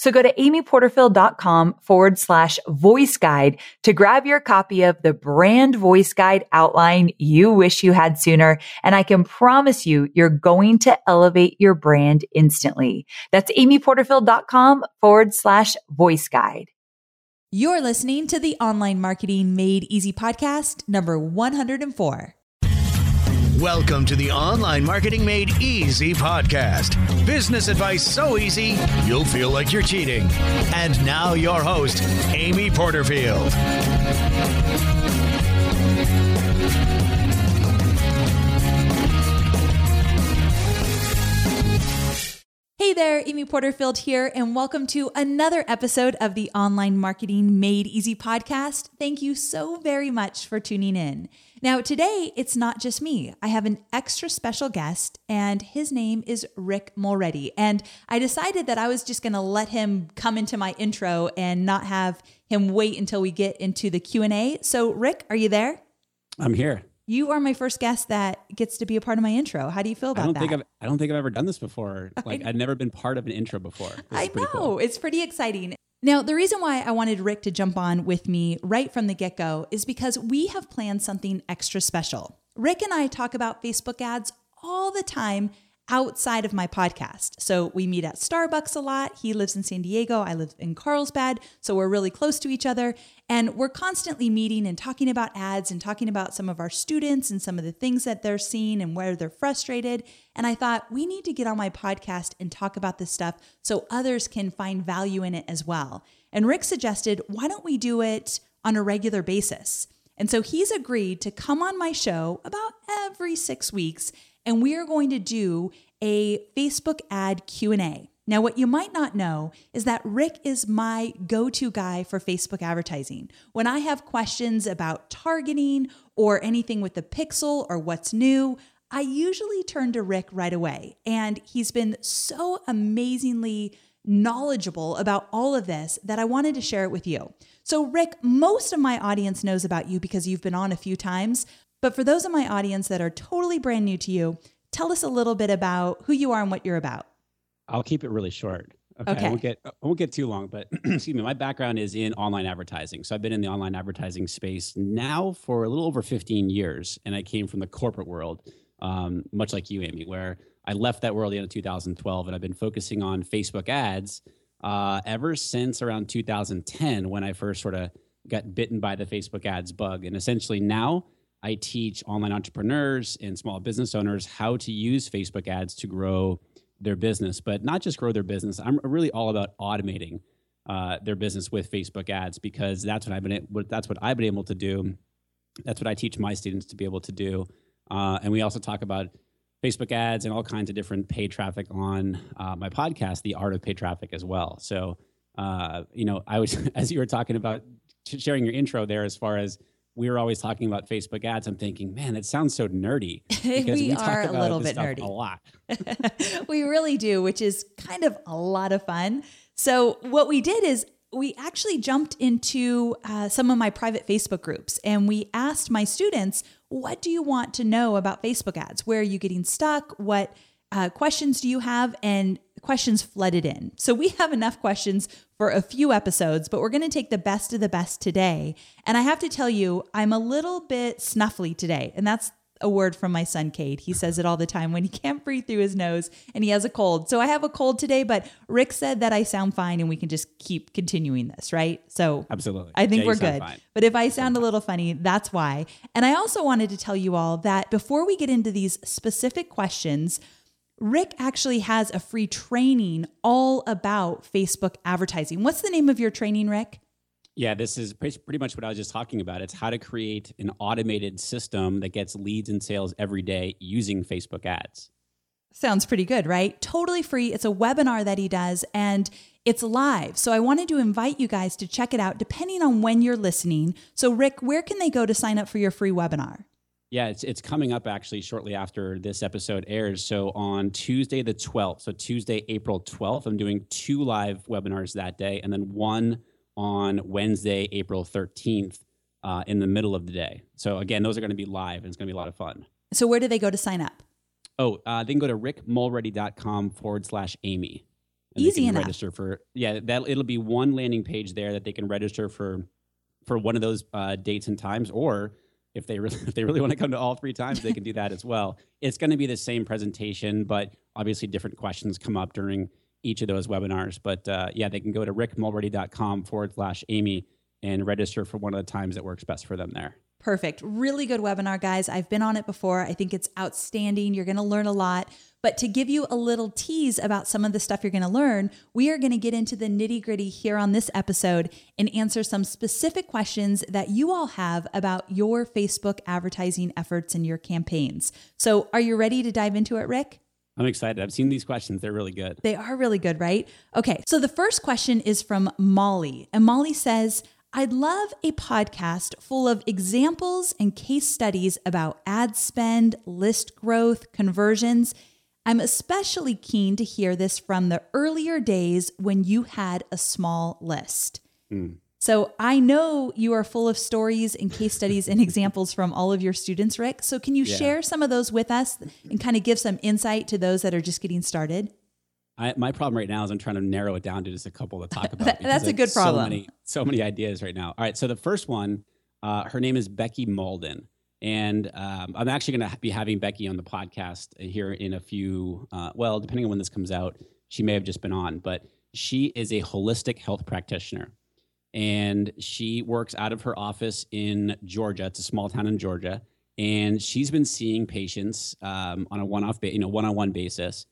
So go to amyporterfield.com forward slash voice guide to grab your copy of the brand voice guide outline you wish you had sooner. And I can promise you, you're going to elevate your brand instantly. That's amyporterfield.com forward slash voice guide. You're listening to the Online Marketing Made Easy podcast, number 104. Welcome to the Online Marketing Made Easy podcast. Business advice so easy, you'll feel like you're cheating. And now, your host, Amy Porterfield. Hey there, Amy Porterfield here, and welcome to another episode of the Online Marketing Made Easy podcast. Thank you so very much for tuning in. Now, today it's not just me. I have an extra special guest, and his name is Rick Mulready. And I decided that I was just going to let him come into my intro and not have him wait until we get into the Q&A. So, Rick, are you there? I'm here. You are my first guest that gets to be a part of my intro. How do you feel about I don't that? think I've I don't think I've ever done this before. Like I've never been part of an intro before. This I know. cool. It's pretty exciting. Now, the reason why I wanted Rick to jump on with me right from the get go is because we have planned something extra special. Rick and I talk about Facebook ads all the time outside of my podcast. So we meet at Starbucks a lot. He lives in San Diego. I live in Carlsbad. So we're really close to each other. And we're constantly meeting and talking about ads and talking about some of our students and some of the things that they're seeing and where they're frustrated. And I thought we need to get on my podcast and talk about this stuff so others can find value in it as well. And Rick suggested, why don't we do it on a regular basis? And so he's agreed to come on my show about every 6 weeks and we are going to do a Facebook ad Q&A. Now, what you might not know is that Rick is my go to guy for Facebook advertising. When I have questions about targeting or anything with the pixel or what's new, I usually turn to Rick right away. And he's been so amazingly knowledgeable about all of this that I wanted to share it with you. So, Rick, most of my audience knows about you because you've been on a few times. But for those of my audience that are totally brand new to you, tell us a little bit about who you are and what you're about. I'll keep it really short. Okay. Okay. I won't get I won't get too long, but excuse me, my background is in online advertising. So I've been in the online advertising space now for a little over 15 years. And I came from the corporate world, um, much like you, Amy, where I left that world at the end of 2012 and I've been focusing on Facebook ads uh, ever since around 2010 when I first sort of got bitten by the Facebook ads bug. And essentially now I teach online entrepreneurs and small business owners how to use Facebook ads to grow their business, but not just grow their business. I'm really all about automating uh, their business with Facebook ads because that's what I've been that's what I've been able to do. That's what I teach my students to be able to do. Uh, and we also talk about Facebook ads and all kinds of different paid traffic on uh, my podcast, The Art of Paid Traffic, as well. So, uh, you know, I was as you were talking about sharing your intro there, as far as we were always talking about Facebook ads. I'm thinking, man, it sounds so nerdy because We talk are a little bit nerdy. a lot. we really do, which is kind of a lot of fun. So, what we did is we actually jumped into uh, some of my private Facebook groups and we asked my students, What do you want to know about Facebook ads? Where are you getting stuck? What uh, questions do you have? And questions flooded in. So, we have enough questions for a few episodes, but we're going to take the best of the best today. And I have to tell you, I'm a little bit snuffly today. And that's a word from my son, Cade. He says it all the time when he can't breathe through his nose and he has a cold. So I have a cold today, but Rick said that I sound fine and we can just keep continuing this, right? So absolutely. I think yeah, we're good. Fine. But if I sound a little funny, that's why. And I also wanted to tell you all that before we get into these specific questions, Rick actually has a free training all about Facebook advertising. What's the name of your training, Rick? Yeah, this is pretty much what I was just talking about. It's how to create an automated system that gets leads and sales every day using Facebook ads. Sounds pretty good, right? Totally free. It's a webinar that he does and it's live. So I wanted to invite you guys to check it out depending on when you're listening. So, Rick, where can they go to sign up for your free webinar? Yeah, it's it's coming up actually shortly after this episode airs. So on Tuesday the 12th, so Tuesday April 12th, I'm doing two live webinars that day and then one on Wednesday, April 13th, uh, in the middle of the day. So again, those are going to be live and it's going to be a lot of fun. So where do they go to sign up? Oh, uh, they can go to rickmulready.com forward slash Amy. Easy enough. Register for yeah, that it'll be one landing page there that they can register for for one of those uh, dates and times, or if they really if they really want to come to all three times, they can do that as well. It's going to be the same presentation, but obviously different questions come up during each of those webinars. But uh, yeah, they can go to rickmulready.com forward slash Amy and register for one of the times that works best for them there. Perfect. Really good webinar, guys. I've been on it before. I think it's outstanding. You're going to learn a lot. But to give you a little tease about some of the stuff you're going to learn, we are going to get into the nitty gritty here on this episode and answer some specific questions that you all have about your Facebook advertising efforts and your campaigns. So, are you ready to dive into it, Rick? I'm excited. I've seen these questions. They're really good. They are really good, right? Okay. So, the first question is from Molly. And Molly says, I'd love a podcast full of examples and case studies about ad spend, list growth, conversions. I'm especially keen to hear this from the earlier days when you had a small list. Mm. So I know you are full of stories and case studies and examples from all of your students, Rick. So can you yeah. share some of those with us and kind of give some insight to those that are just getting started? I, my problem right now is I'm trying to narrow it down to just a couple to talk about. That's a good problem. So many, so many ideas right now. All right, so the first one, uh, her name is Becky Malden, and um, I'm actually going to be having Becky on the podcast here in a few. Uh, well, depending on when this comes out, she may have just been on, but she is a holistic health practitioner, and she works out of her office in Georgia. It's a small town in Georgia, and she's been seeing patients um, on a one-off, you know, one-on-one basis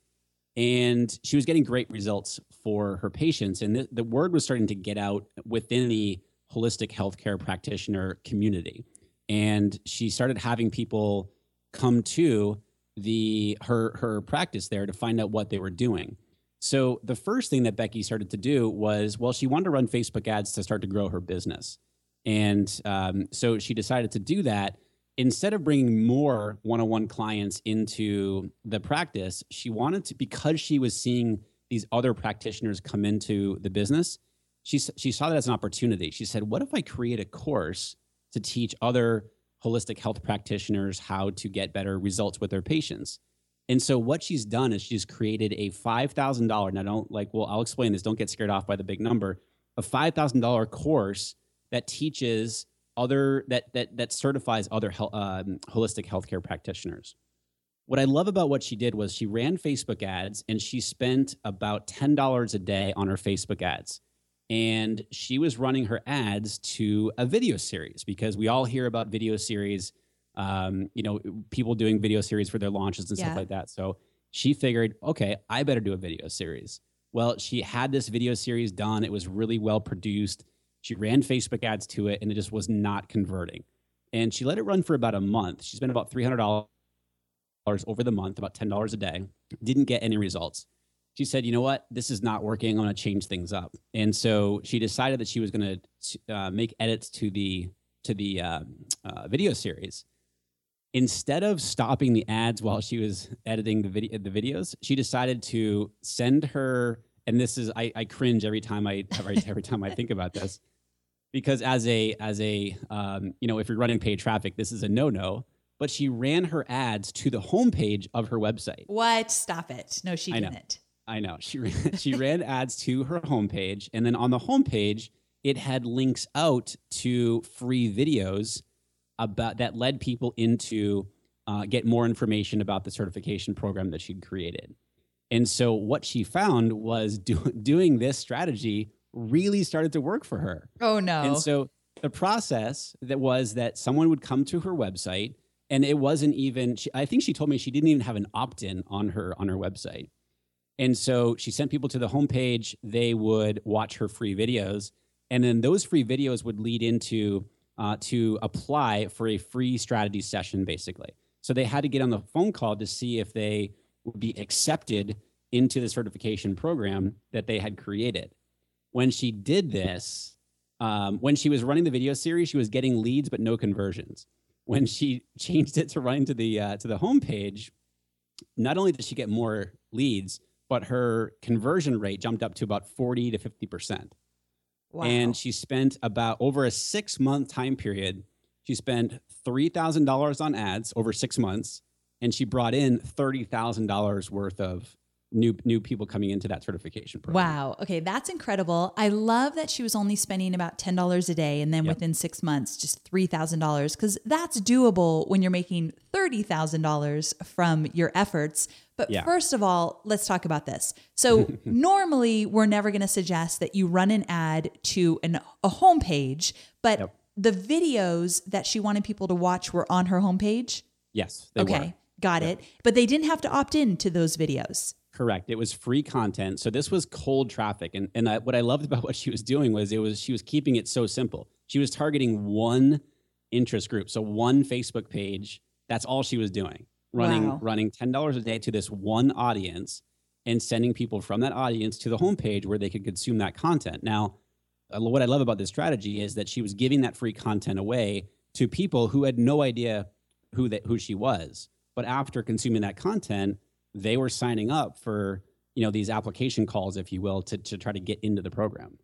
and she was getting great results for her patients. And the, the word was starting to get out within the holistic healthcare practitioner community. And she started having people come to the her her practice there to find out what they were doing. So the first thing that Becky started to do was, well, she wanted to run Facebook ads to start to grow her business, and um, so she decided to do that. Instead of bringing more one-on-one clients into the practice she wanted to because she was seeing these other practitioners come into the business she, she saw that as an opportunity. She said what if i create a course to teach other holistic health practitioners how to get better results with their patients and so what she's done is she's created a $5000 now don't like well i'll explain this don't get scared off by the big number a $5000 course that teaches other that that that certifies other um, holistic healthcare practitioners. What I love about what she did was she ran Facebook ads and she spent about ten dollars a day on her Facebook ads, and she was running her ads to a video series because we all hear about video series. Um, you know, people doing video series for their launches and yeah. stuff like that. So she figured, okay, I better do a video series. Well, she had this video series done. It was really well produced she ran Facebook ads to it and it just was not converting. And she let it run for about a month. She spent about $300 over the month, about $10 a day, didn't get any results. She said, you know what? This is not working. I'm going to change things up. And so she decided that she was going to uh, make edits to the to the uh, uh, video series. Instead of stopping the ads while she was editing the video the videos, she decided to send her. And this is I, I cringe every time I every, every time I think about this because as a as a um, you know if you're running paid traffic this is a no-no but she ran her ads to the homepage of her website what stop it no she I didn't. I know she ran, she ran ads to her homepage and then on the homepage it had links out to free videos about that led people into uh, get more information about the certification program that she'd created. And so what she found was do, doing this strategy really started to work for her. Oh no. And so the process that was that someone would come to her website and it wasn't even she, I think she told me she didn't even have an opt-in on her on her website. And so she sent people to the homepage, they would watch her free videos and then those free videos would lead into uh, to apply for a free strategy session basically. So they had to get on the phone call to see if they would be accepted into the certification program that they had created. When she did this, um, when she was running the video series, she was getting leads but no conversions. When she changed it to running to the uh, to the homepage, not only did she get more leads, but her conversion rate jumped up to about forty to fifty percent. Wow. And she spent about over a six month time period. She spent three thousand dollars on ads over six months, and she brought in thirty thousand dollars worth of new new people coming into that certification program. Wow. Okay, that's incredible. I love that she was only spending about ten dollars a day, and then yep. within six months, just three thousand dollars, because that's doable when you're making thirty thousand dollars from your efforts. But yeah. first of all, let's talk about this. So normally, we're never going to suggest that you run an ad to an, a homepage, but yep. the videos that she wanted people to watch were on her homepage. Yes. okay. Were. Got it. But they didn't have to opt in to those videos. Correct. It was free content. So this was cold traffic. And, and I, what I loved about what she was doing was it was she was keeping it so simple. She was targeting one interest group. So one Facebook page. That's all she was doing. Running wow. running $10 a day to this one audience and sending people from that audience to the homepage where they could consume that content. Now, uh, what I love about this strategy is that she was giving that free content away to people who had no idea who that who she was. But after consuming that content, they were signing up for you know these application calls if you will to, to try to get into the program.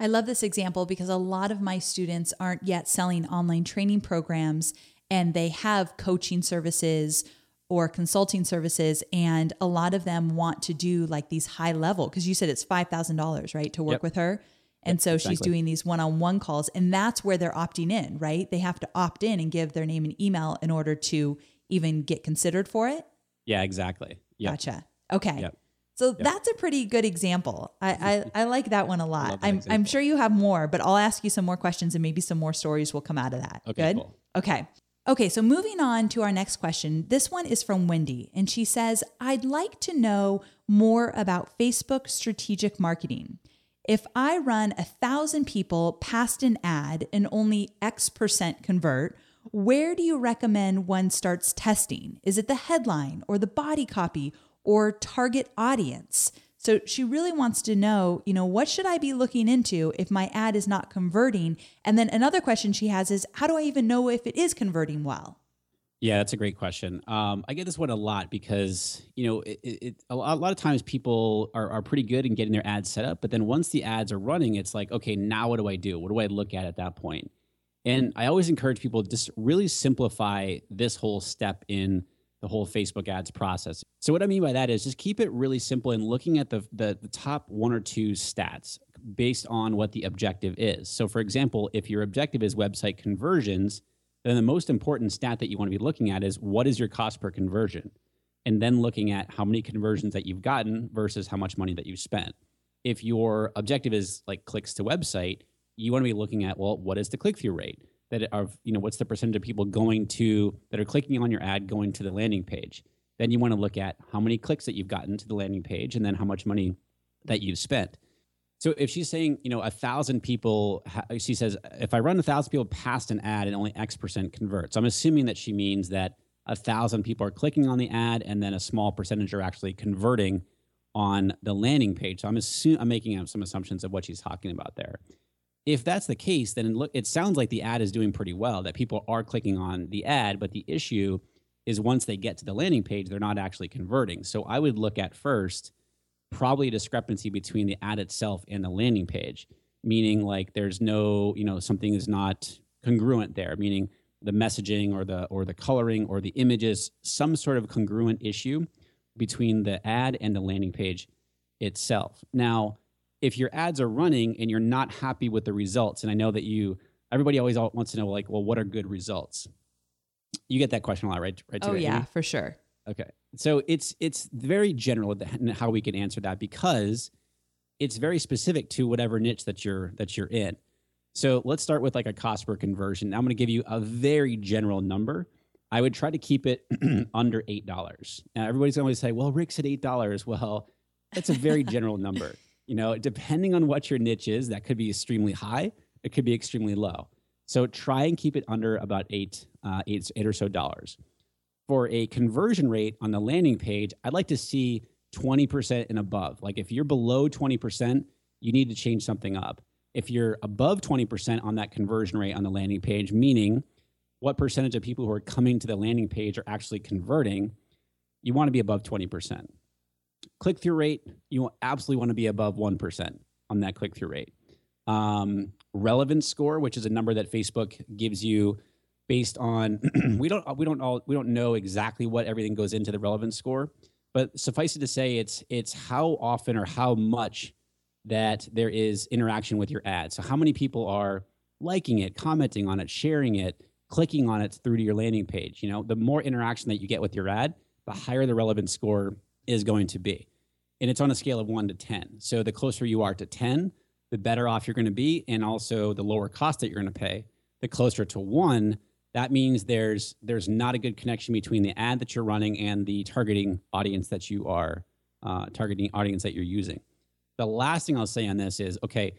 I love this example because a lot of my students aren't yet selling online training programs and they have coaching services or consulting services and a lot of them want to do like these high level because you said it's $5000 right to work yep. with her? And yep, so exactly. she's doing these one-on-one calls and that's where they're opting in right? They have to opt in and give their name and email in order to even get considered for it. Yeah exactly Yep. Gotcha. Okay. Yep. So yep. that's a pretty good example. I, I, I like that one a lot. I'm, I'm sure you have more, but I'll ask you some more questions and maybe some more stories will come out of that. Okay, good. Cool. Okay. Okay, so moving on to our next question. This one is from Wendy, and she says, I'd like to know more about Facebook strategic marketing. If I run a thousand people past an ad and only X percent convert, where do you recommend one starts testing? Is it the headline or the body copy or target audience? So she really wants to know, you know, what should I be looking into if my ad is not converting? And then another question she has is, how do I even know if it is converting well? Yeah, that's a great question. Um, I get this one a lot because you know it, it, a, lot of times people are, are pretty good in getting their ads set up, but then once the ads are running, it's like, okay, now what do I do? What do I look at at that point? And I always encourage people to just really simplify this whole step in the whole Facebook ads process. So what I mean by that is just keep it really simple and looking at the, the, the top one or two stats based on what the objective is. So for example, if your objective is website conversions, then the most important stat that you want to be looking at is what is your cost per conversion? And then looking at how many conversions that you've gotten versus how much money that you spent. If your objective is like clicks to website, you want to be looking at well, what is the click through rate? That are you know what's the percentage of people going to that are clicking on your ad going to the landing page? Then you want to look at how many clicks that you've gotten to the landing page, and then how much money that you've spent. So if she's saying, you know, a thousand people, she says, if I run a thousand people past an ad and only X percent converts, I'm assuming that she means that a thousand people are clicking on the ad and then a small percentage are actually converting on the landing page. So I'm assuming I'm making some assumptions of what she's talking about there if that's the case, then it, sounds like the ad is doing pretty well, that people are clicking on the ad, but the issue is once they get to the landing page, they're not actually converting. So I would look at first probably a discrepancy between the ad itself and the landing page, meaning like there's no, you know, something is not congruent there, meaning the messaging or the or the coloring or the images, some sort of congruent issue between the ad and the landing page itself. Now, if your ads are running and you're not happy with the results, and I know that you, everybody always wants to know, like, well, what are good results? You get that question a lot, right? Right. Oh Amy? yeah, for sure. Okay. So it's it's very general how we can answer that because it's very specific to whatever niche that you're that you're in. So let's start with like a cost per conversion. I'm going to give you a very general number. I would try to keep it under eight dollars. And everybody's going to say, "Well, Rick said eight dollars." Well, that's a very general number. You know, depending on what your niche is, that could be extremely high. It could be extremely low. So try and keep it under about eight, uh, eight, eight or so dollars. For a conversion rate on the landing page, I'd like to see 20% and above. Like if you're below 20%, you need to change something up. If you're above 20% on that conversion rate on the landing page, meaning what percentage of people who are coming to the landing page are actually converting, you want to be above 20%. Click through rate, you absolutely want to be above 1% on that click through rate. Um, relevance score, which is a number that Facebook gives you based on we don't we don't all we don't know exactly what everything goes into the relevance score, but suffice it to say, it's it's how often or how much that there is interaction with your ad. So how many people are liking it, commenting on it, sharing it, clicking on it through to your landing page. You know, the more interaction that you get with your ad, the higher the relevance score is going to be. And it's on a scale of one to 10. So the closer you are to 10, the better off you're going to be. And also the lower cost that you're going to pay. The closer to one, that means there's there's not a good connection between the ad that you're running and the targeting audience that you are uh, targeting audience that you're using. The last thing I'll say on this is okay,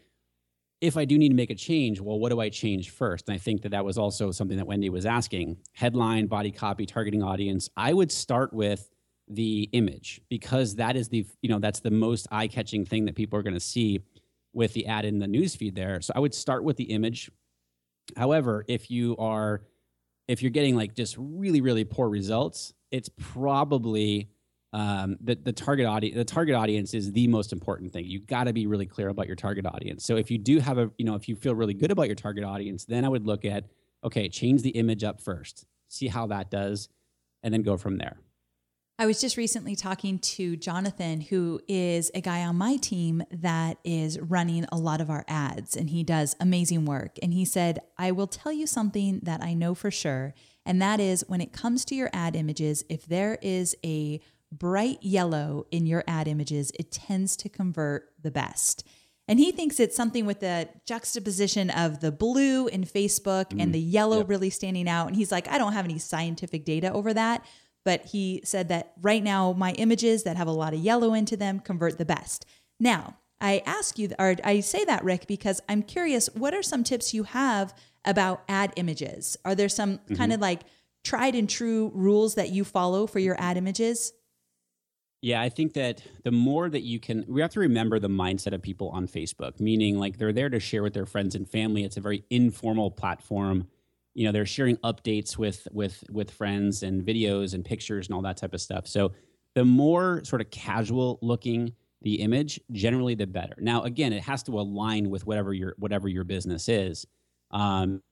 if I do need to make a change, well, what do I change first? And I think that that was also something that Wendy was asking. Headline, body copy, targeting audience. I would start with the image because that is the you know that's the most eye-catching thing that people are going to see with the ad in the newsfeed there. So I would start with the image. However, if you are if you're getting like just really really poor results, it's probably um, the the target audience the target audience is the most important thing. You got to be really clear about your target audience. So if you do have a you know if you feel really good about your target audience, then I would look at okay, change the image up first, see how that does, and then go from there. I was just recently talking to Jonathan, who is a guy on my team that is running a lot of our ads, and he does amazing work. And he said, I will tell you something that I know for sure. And that is when it comes to your ad images, if there is a bright yellow in your ad images, it tends to convert the best. And he thinks it's something with the juxtaposition of the blue in Facebook mm, and the yellow yep. really standing out. And he's like, I don't have any scientific data over that but he said that right now my images that have a lot of yellow into them convert the best. Now, I ask you, or I say that, Rick, because I'm curious, what are some tips you have about ad images? Are there some mm-hmm. kind of like tried and true rules that you follow for your ad images? Yeah, I think that the more that you can, we have to remember the mindset of people on Facebook, meaning like they're there to share with their friends and family. It's a very informal platform you know they're sharing updates with with with friends and videos and pictures and all that type of stuff. So the more sort of casual looking the image generally the better. Now again it has to align with whatever your whatever your business is. Um,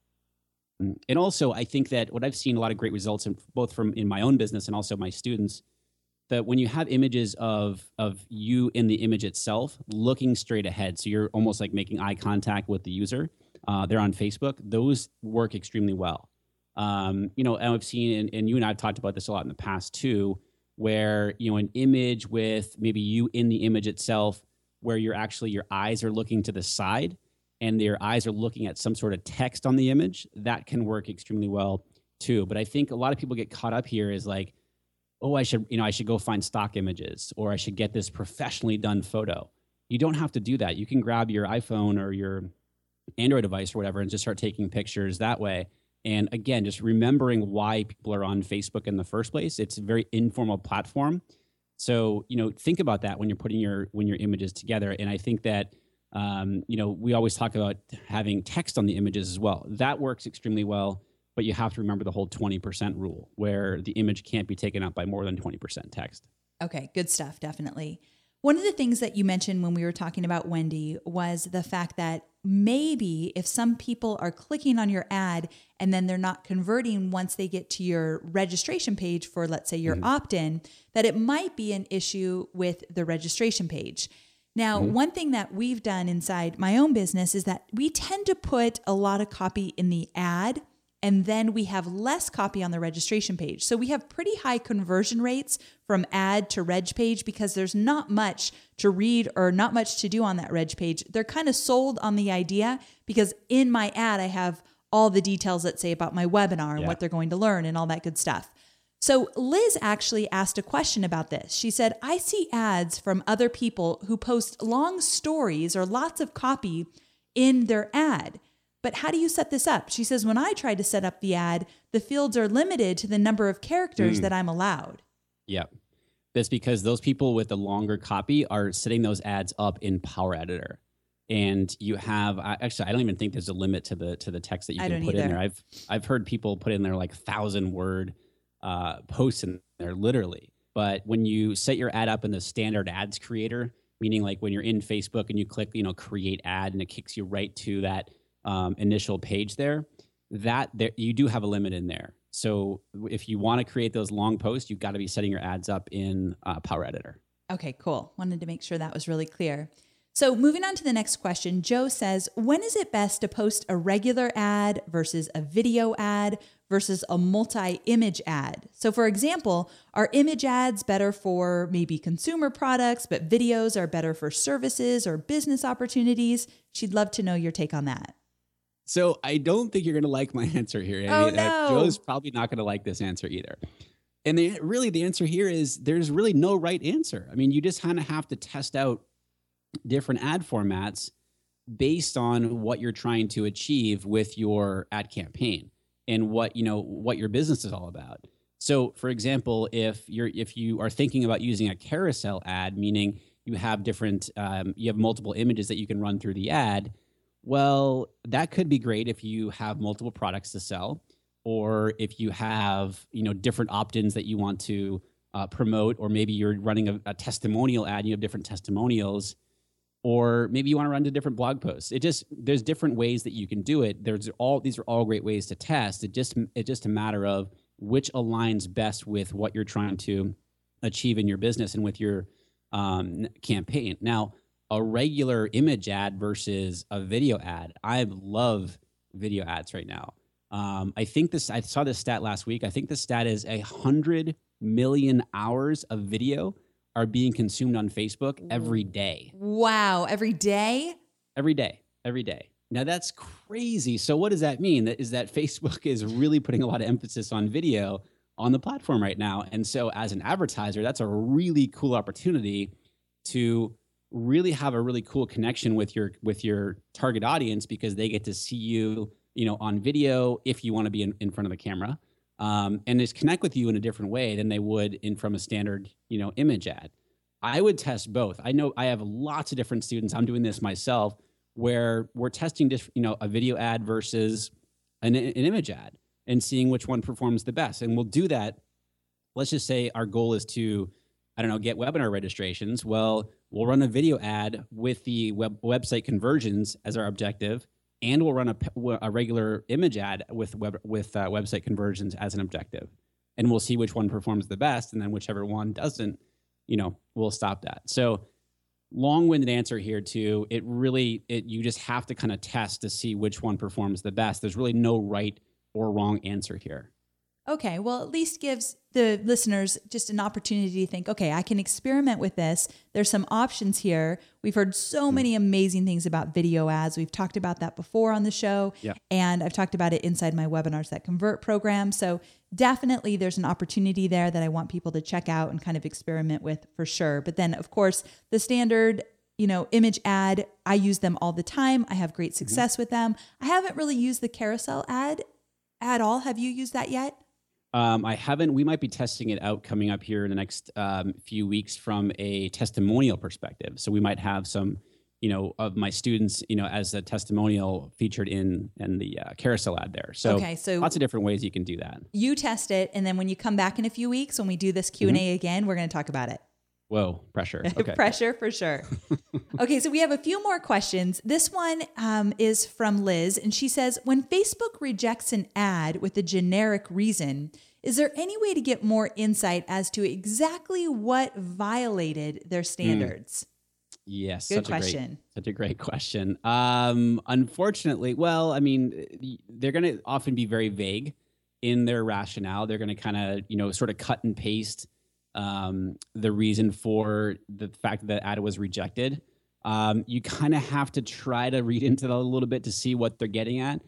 and also i think that what i've seen a lot of great results in both from in my own business and also my students that when you have images of of you in the image itself looking straight ahead so you're almost like making eye contact with the user uh, they're on Facebook. Those work extremely well. Um, you know, and I've seen, and, and you and I have talked about this a lot in the past too, where you know an image with maybe you in the image itself, where you're actually your eyes are looking to the side and your eyes are looking at some sort of text on the image, that can work extremely well too. But I think a lot of people get caught up here is like, oh, I should, you know, I should go find stock images or I should get this professionally done photo. You don't have to do that. You can grab your iPhone or your Android device or whatever and just start taking pictures that way. And again, just remembering why people are on Facebook in the first place. It's a very informal platform. So, you know, think about that when you're putting your when your images together. And I think that um, you know, we always talk about having text on the images as well. That works extremely well, but you have to remember the whole 20% rule where the image can't be taken up by more than 20% text. Okay, good stuff, definitely. One of the things that you mentioned when we were talking about Wendy was the fact that maybe if some people are clicking on your ad and then they're not converting once they get to your registration page for, let's say, your mm-hmm. opt in, that it might be an issue with the registration page. Now, mm-hmm. one thing that we've done inside my own business is that we tend to put a lot of copy in the ad and then we have less copy on the registration page. So we have pretty high conversion rates from ad to reg page because there's not much to read or not much to do on that reg page. They're kind of sold on the idea because in my ad, I have all the details that say about my webinar and Yeah. what they're going to learn and all that good stuff. So Liz actually asked a question about this. She said, I see ads from other people who post long stories or lots of copy in their ad. But how do you set this up? She says, when I try to set up the ad, the fields are limited to the number of characters that I'm allowed. Yep. That's because those people with the longer copy are setting those ads up in Power Editor. And you have I- actually, I don't even think there's a limit to the to the text that you can put in there. I've I've heard people put in there like thousand word uh, posts in there, literally. But when you set your ad up in the standard ads creator, meaning like when you're in Facebook and you click, you know, create ad, and it kicks you right to that um, initial page there, that there you do have a limit in there. So if you want to create those long posts, you've got to be setting your ads up in uh, Power Editor. Okay, cool. Wanted to make sure that was really clear. So, moving on to the next question, Joe says, When is it best to post a regular ad versus a video ad versus a multi image ad? So, for example, are image ads better for maybe consumer products, but videos are better for services or business opportunities? She'd love to know your take on that. So I don't think you're going to like my answer here. Oh, Uh, no. Joe's probably not going to like this answer either. And the, really, the answer here is there's really no right answer. I mean, you just kind of have to test out different ad formats based on what you're trying to achieve with your ad campaign and what you know what your business is all about. So, for example, if you're if you are thinking about using a carousel ad, meaning you have different um, you have multiple images that you can run through the ad, well, that could be great if you have multiple products to sell, or if you have you know different opt-ins that you want to uh, promote, or maybe you're running a, a testimonial ad, and you have different testimonials or maybe you want to run to different blog posts. It just there's different ways that you can do it. There's all these are all great ways to test. It just it's just a matter of which aligns best with what you're trying to achieve in your business and with your um, campaign. Now, a regular image ad versus a video ad. I love video ads right now. Um, I think this. I saw this stat last week. I think the stat is a hundred million hours of video are being consumed on Facebook every day. Wow, every day? Every day. Every day. Now that's crazy. So what does that mean? That is that Facebook is really putting a lot of emphasis on video on the platform right now. And so as an advertiser, that's a really cool opportunity to really have a really cool connection with your with your target audience because they get to see you, you know, on video if you want to be in, in front of the camera. Um, and just connect with you in a different way than they would in from a standard, you know, image ad. I would test both. I know I have lots of different students. I'm doing this myself where we're testing just, you know, a video ad versus an, an image ad and seeing which one performs the best. And we'll do that. Let's just say our goal is to, I don't know, get webinar registrations. Well, we'll run a video ad with the web, website conversions as our objective, and we'll run a, a regular image ad with web, with uh, website conversions as an objective. And we'll see which one performs the best, and then whichever one doesn't, you know, we'll stop that. So long-winded answer here too. It really it you just have to kind of test to see which one performs the best. There's really no right or wrong answer here. Okay, well, at least gives the listeners just an opportunity to think, okay, I can experiment with this. There's some options here. We've heard so hmm. many amazing things about video ads. We've talked about that before on the show. Yeah. And I've talked about it inside my webinars that convert program. So definitely there's an opportunity there that I want people to check out and kind of experiment with for sure. But then, of course, the standard you know, image ad, I use them all the time. I have great mm-hmm. success with them. I haven't really used the carousel ad at all. Have you used that yet? Um, I haven't. We might be testing it out coming up here in the next um, few weeks from a testimonial perspective. So we might have some, you know, of my students, you know, as a testimonial featured in in the uh, carousel ad there. So, Okay, so- lots of different ways you can do that. you test it and then when you come back in a few weeks when we do this q&a again we're going to talk about it Whoa, pressure. Okay. pressure for sure okay so we have a few more questions this one um, is from liz and she says when facebook rejects an ad with a generic reason is there any way to get more insight as to exactly what violated their standards Yes, Good such question. A great, such a great question. Um, unfortunately, well, I mean, they're going to often be very vague in their rationale. They're going to kind of, you know, sort of cut and paste um, the reason for the fact that the ad was rejected. Um, you kind of have to try to read into that a little bit to see what they're getting at,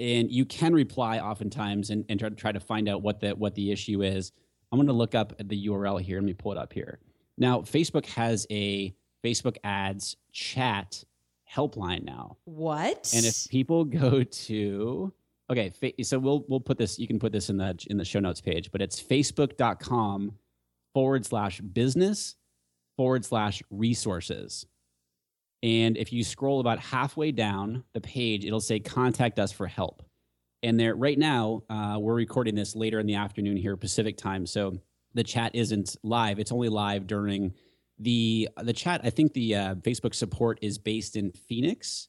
and you can reply oftentimes and, and try, try to find out what the what the issue is. I'm going to look up the URL here. Let me pull it up here. Now, Facebook has a Facebook ads chat helpline now. What? And if people go to okay, so we'll we'll put this. You can put this in the in the show notes page, but it's facebook.com forward slash business forward slash resources. And if you scroll about halfway down the page, it'll say contact us for help. And there, right now, uh, we're recording this later in the afternoon here, Pacific time. So the chat isn't live. It's only live during the the chat. I think the uh, Facebook support is based in Phoenix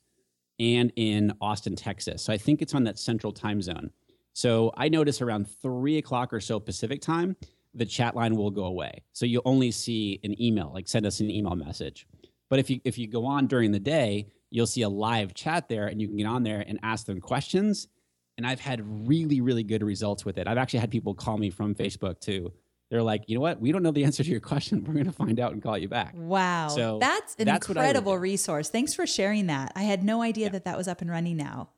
and in Austin, Texas. So I think it's on that central time zone. So I notice around three o'clock or so Pacific time, the chat line will go away. So you'll only see an email, like send us an email message. But if you if you go on during the day, you'll see a live chat there, and you can get on there and ask them questions. And I've had really really good results with it. I've actually had people call me from Facebook too. They're like, you know what? We don't know the answer to your question. We're going to find out and call you back. Wow. So that's an that's incredible resource. Thanks for sharing that. I had no idea yeah. that that was up and running now.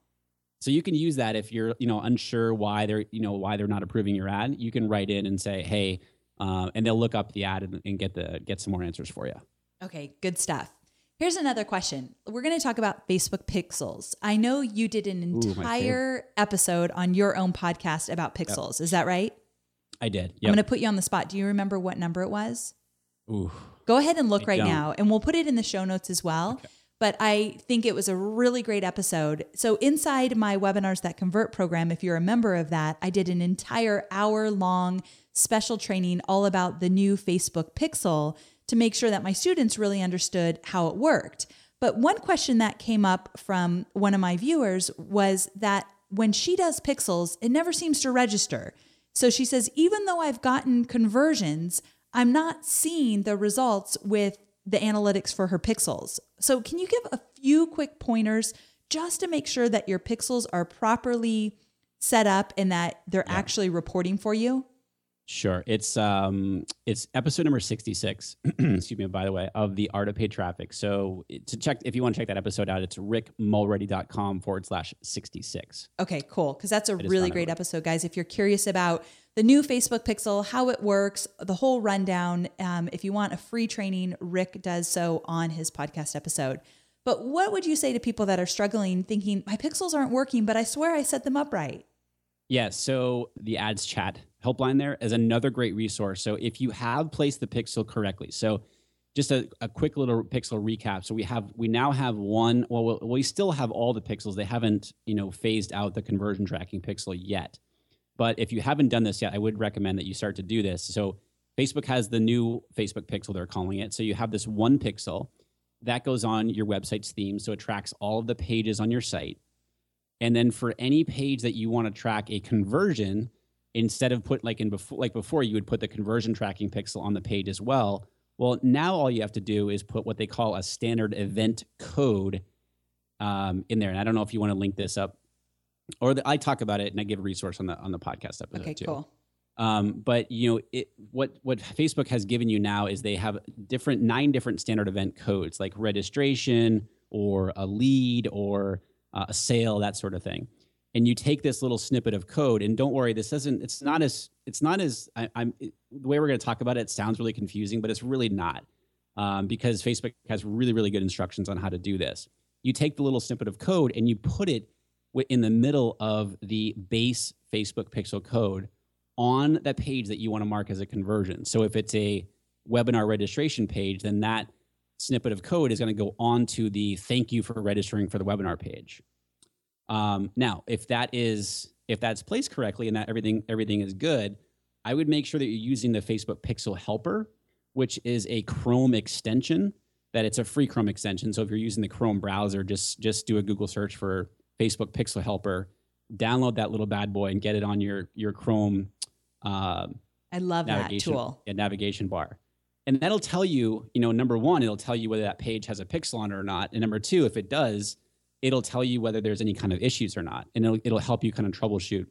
So you can use that if you're, you know, unsure why they're, you know, why they're not approving your ad. You can write in and say, hey, uh, and they'll look up the ad and, and get the get some more answers for you. Okay, good stuff. Here's another question. We're going to talk about Facebook pixels. I know you did an entire Ooh, episode on your own podcast about pixels. Yep. Is that right? I did. Yep. I'm going to put you on the spot. Do you remember what number it was? Ooh. Go ahead and look I right don't. now, and we'll put it in the show notes as well. Okay. But I think it was a really great episode. So, inside my Webinars That Convert program, if you're a member of that, I did an entire hour long special training all about the new Facebook Pixel to make sure that my students really understood how it worked. But one question that came up from one of my viewers was that when she does pixels, it never seems to register. So she says, even though I've gotten conversions, I'm not seeing the results with the analytics for her pixels. So, can you give a few quick pointers just to make sure that your pixels are properly set up and that they're yeah. actually reporting for you? Sure. It's um it's episode number 66, excuse me, by the way, of the art of paid traffic. So to check if you want to check that episode out, it's rickmulready.com forward slash 66. Okay, cool. Because that's a really great episode, guys. If you're curious about the new Facebook Pixel, how it works, the whole rundown, um, if you want a free training, Rick does so on his podcast episode. But what would you say to people that are struggling, thinking, my pixels aren't working, but I swear I set them up right? Yeah, so the ads chat helpline there is another great resource. So if you have placed the pixel correctly, so just a, a quick little pixel recap. So we have we now have one. Well, we still have all the pixels. They haven't you know phased out the conversion tracking pixel yet. But if you haven't done this yet, I would recommend that you start to do this. So Facebook has the new Facebook pixel they're calling it. So you have this one pixel that goes on your website's theme. So it tracks all of the pages on your site. And then for any page that you want to track a conversion, instead of put like in before like before you would put the conversion tracking pixel on the page as well. Well, now all you have to do is put what they call a standard event code um, in there. And I don't know if you want to link this up, or the, I talk about it and I give a resource on the on the podcast episode okay, too. Cool. Um, but you know, it, what what Facebook has given you now is they have different nine different standard event codes, like registration or a lead or uh, a sale, that sort of thing. And you take this little snippet of code, and don't worry, this doesn't. It's not as. It's not as. I, am the way we're going to talk about it, it sounds really confusing, but it's really not, um, because Facebook has really, really good instructions on how to do this. You take the little snippet of code and you put it in the middle of the base Facebook pixel code on that page that you want to mark as a conversion. So if it's a webinar registration page, then that snippet of code is going to go onto the thank you for registering for the webinar page. Um, now, if that is if that's placed correctly and that everything everything is good, I would make sure that you're using the Facebook Pixel Helper, which is a Chrome extension. That it's a free Chrome extension. So if you're using the Chrome browser, just just do a Google search for Facebook Pixel Helper, download that little bad boy, and get it on your your Chrome. Uh, I love that tool. Yeah, navigation bar. And that'll tell you, you know, number one, it'll tell you whether that page has a pixel on it or not. And number two, if it does, it'll tell you whether there's any kind of issues or not. And it'll, it'll help you kind of troubleshoot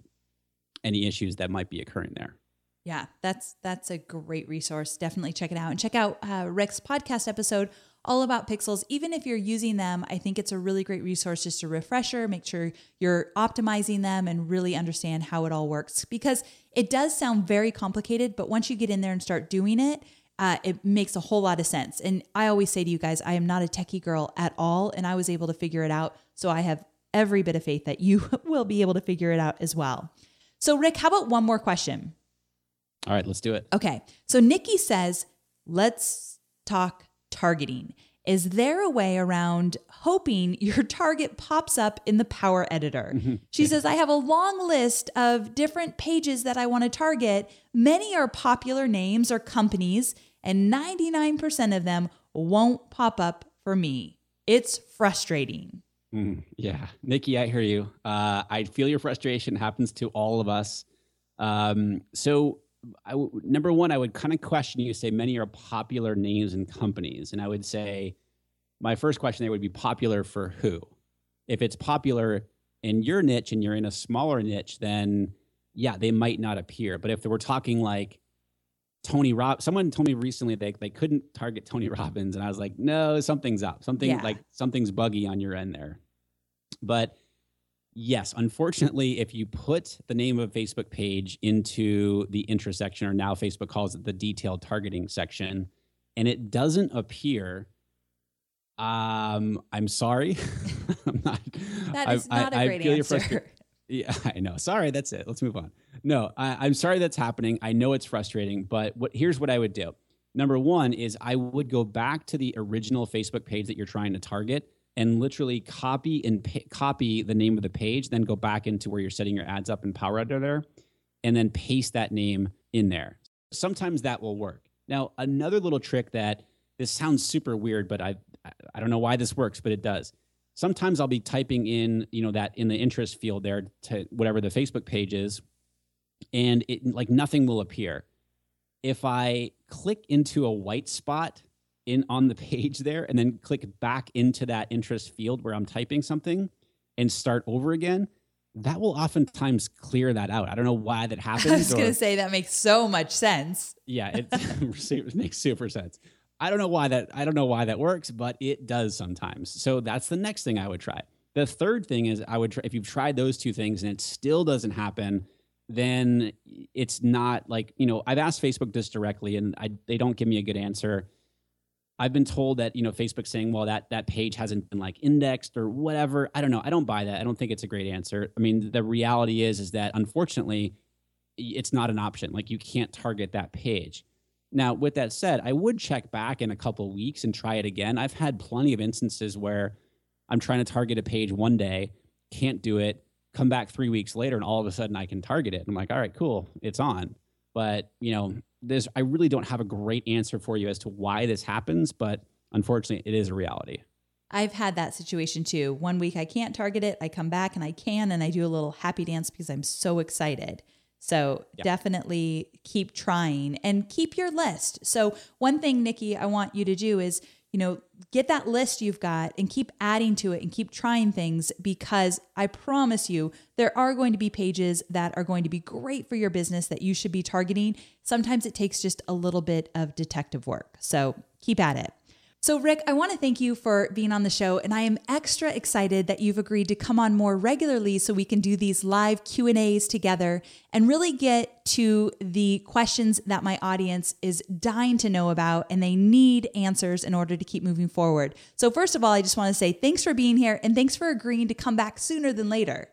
any issues that might be occurring there. Yeah, that's that's a great resource. Definitely check it out and check out uh, Rick's podcast episode all about pixels. Even if you're using them, I think it's a really great resource just a refresher. Make sure you're optimizing them and really understand how it all works because it does sound very complicated, but once you get in there and start doing it, uh, it makes a whole lot of sense. And I always say to you guys, I am not a techie girl at all, and I was able to figure it out. So I have every bit of faith that you will be able to figure it out as well. So, Rick, how about one more question? All right, let's do it. Okay. So Nikki says, let's talk targeting. Is there a way around hoping your target pops up in the Power Editor? Mm-hmm. She says, I have a long list of different pages that I want to target. Many are popular names or companies, and 99% of them won't pop up for me. It's frustrating. Mm, yeah, Nikki, I hear you. Uh, I feel your frustration happens to all of us. Um, so I w- number one, I would kind of question you. Say many are popular names and companies, and I would say my first question there would be popular for who? If it's popular in your niche and you're in a smaller niche, then yeah, they might not appear. But if we're talking like Tony Rob, someone told me recently they they couldn't target Tony Robbins, and I was like, no, something's up. Something Yeah. like something's buggy on your end there. But yes, unfortunately, if you put the name of a Facebook page into the interest section, or now Facebook calls it the detailed targeting section, and it doesn't appear, um, I'm sorry. I'm not, That I- not I- a I great feel your answer. yeah, I know. Sorry, that's it. Let's move on. No, I, I'm sorry that's happening. I know it's frustrating, but what here's what I would do. Number one is I would go back to the original Facebook page that you're trying to target and literally copy and pa- copy the name of the page, then go back into where you're setting your ads up in Power Editor, and then paste that name in there. Sometimes that will work. Now, another little trick that this sounds super weird, but I I don't know why this works, but it does sometimes I'll be typing in, you know, that in the interest field there to whatever the Facebook page is, and it like nothing will appear. If I click into a white spot in on the page there and then click back into that interest field where I'm typing something and start over again, that will oftentimes clear that out. I don't know why that happens. I was going to say that makes so much sense. yeah, it, it makes super sense. I don't know why that I don't know why that works, but it does sometimes. So that's the next thing I would try. The third thing is I would try, if you've tried those two things and it still doesn't happen, then it's not like, you know, I've asked Facebook this directly and I, they don't give me a good answer. I've been told that, you know, Facebook's saying, well, that that page hasn't been like indexed or whatever. I don't know. I don't buy that. I don't think it's a great answer. I mean, the reality is is that unfortunately it's not an option. Like you can't target that page. Now, with that said, I would check back in a couple weeks and try it again. I've had plenty of instances where I'm trying to target a page one day, can't do it, come back three weeks later, and all of a sudden I can target it. I'm like, all right, cool, it's on. But you know, there's I really don't have a great answer for you as to why this happens, but unfortunately, it is a reality. I've had that situation too. One week I can't target it, I come back and I can, and I do a little happy dance because I'm so excited. So Yeah. definitely keep trying and keep your list. So one thing, Nikki, I want you to do is, you know, get that list you've got and keep adding to it and keep trying things because I promise you there are going to be pages that are going to be great for your business that you should be targeting. Sometimes it takes just a little bit of detective work. So keep at it. So, Rick, I want to thank you for being on the show, and I am extra excited that you've agreed to come on more regularly so we can do these live Q and A's together and really get to the questions that my audience is dying to know about, and they need answers in order to keep moving forward. So, first of all, I just want to say thanks for being here, and thanks for agreeing to come back sooner than later.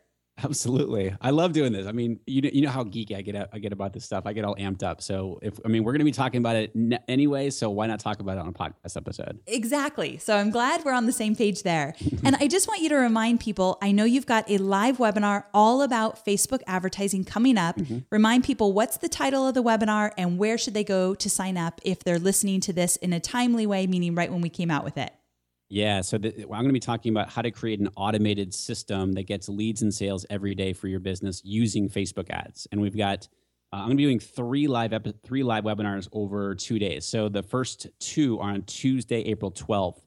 Absolutely, I love doing this. I mean, you know, you know how geeky I get I get about this stuff. I get all amped up. So if I mean, we're going to be talking about it anyway. So why not talk about it on a podcast episode? Exactly. So I'm glad we're on the same page there. and I just want you to remind people I know you've got a live webinar all about Facebook advertising coming up. Mm-hmm. Remind people what's the title of the webinar and where should they go to sign up if they're listening to this in a timely way, meaning right when we came out with it. Yeah, so the, I'm going to be talking about how to create an automated system that gets leads and sales every day for your business using Facebook ads. And we've got Uh, I'm going to be doing three live epi- three live webinars over two days. So the first two are on Tuesday, April 12th,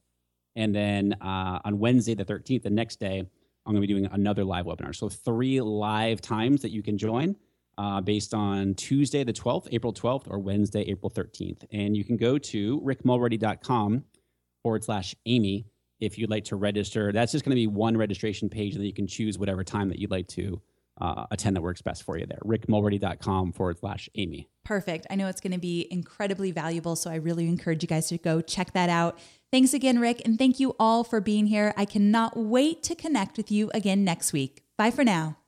and then uh, on Wednesday the 13th, the next day, I'm going to be doing another live webinar. So three live times that you can join. Uh, based on Tuesday the 12th, April 12th, or Wednesday, April 13th. And you can go to rickmulready.com forward slash Amy if you'd like to register. That's just going to be one registration page, and then you can choose whatever time that you'd like to uh, attend that works best for you there. rickmulready.com forward slash Amy. Perfect. I know it's going to be incredibly valuable. So I really encourage you guys to go check that out. Thanks again, Rick. And thank you all for being here. I cannot wait to connect with you again next week. Bye for now.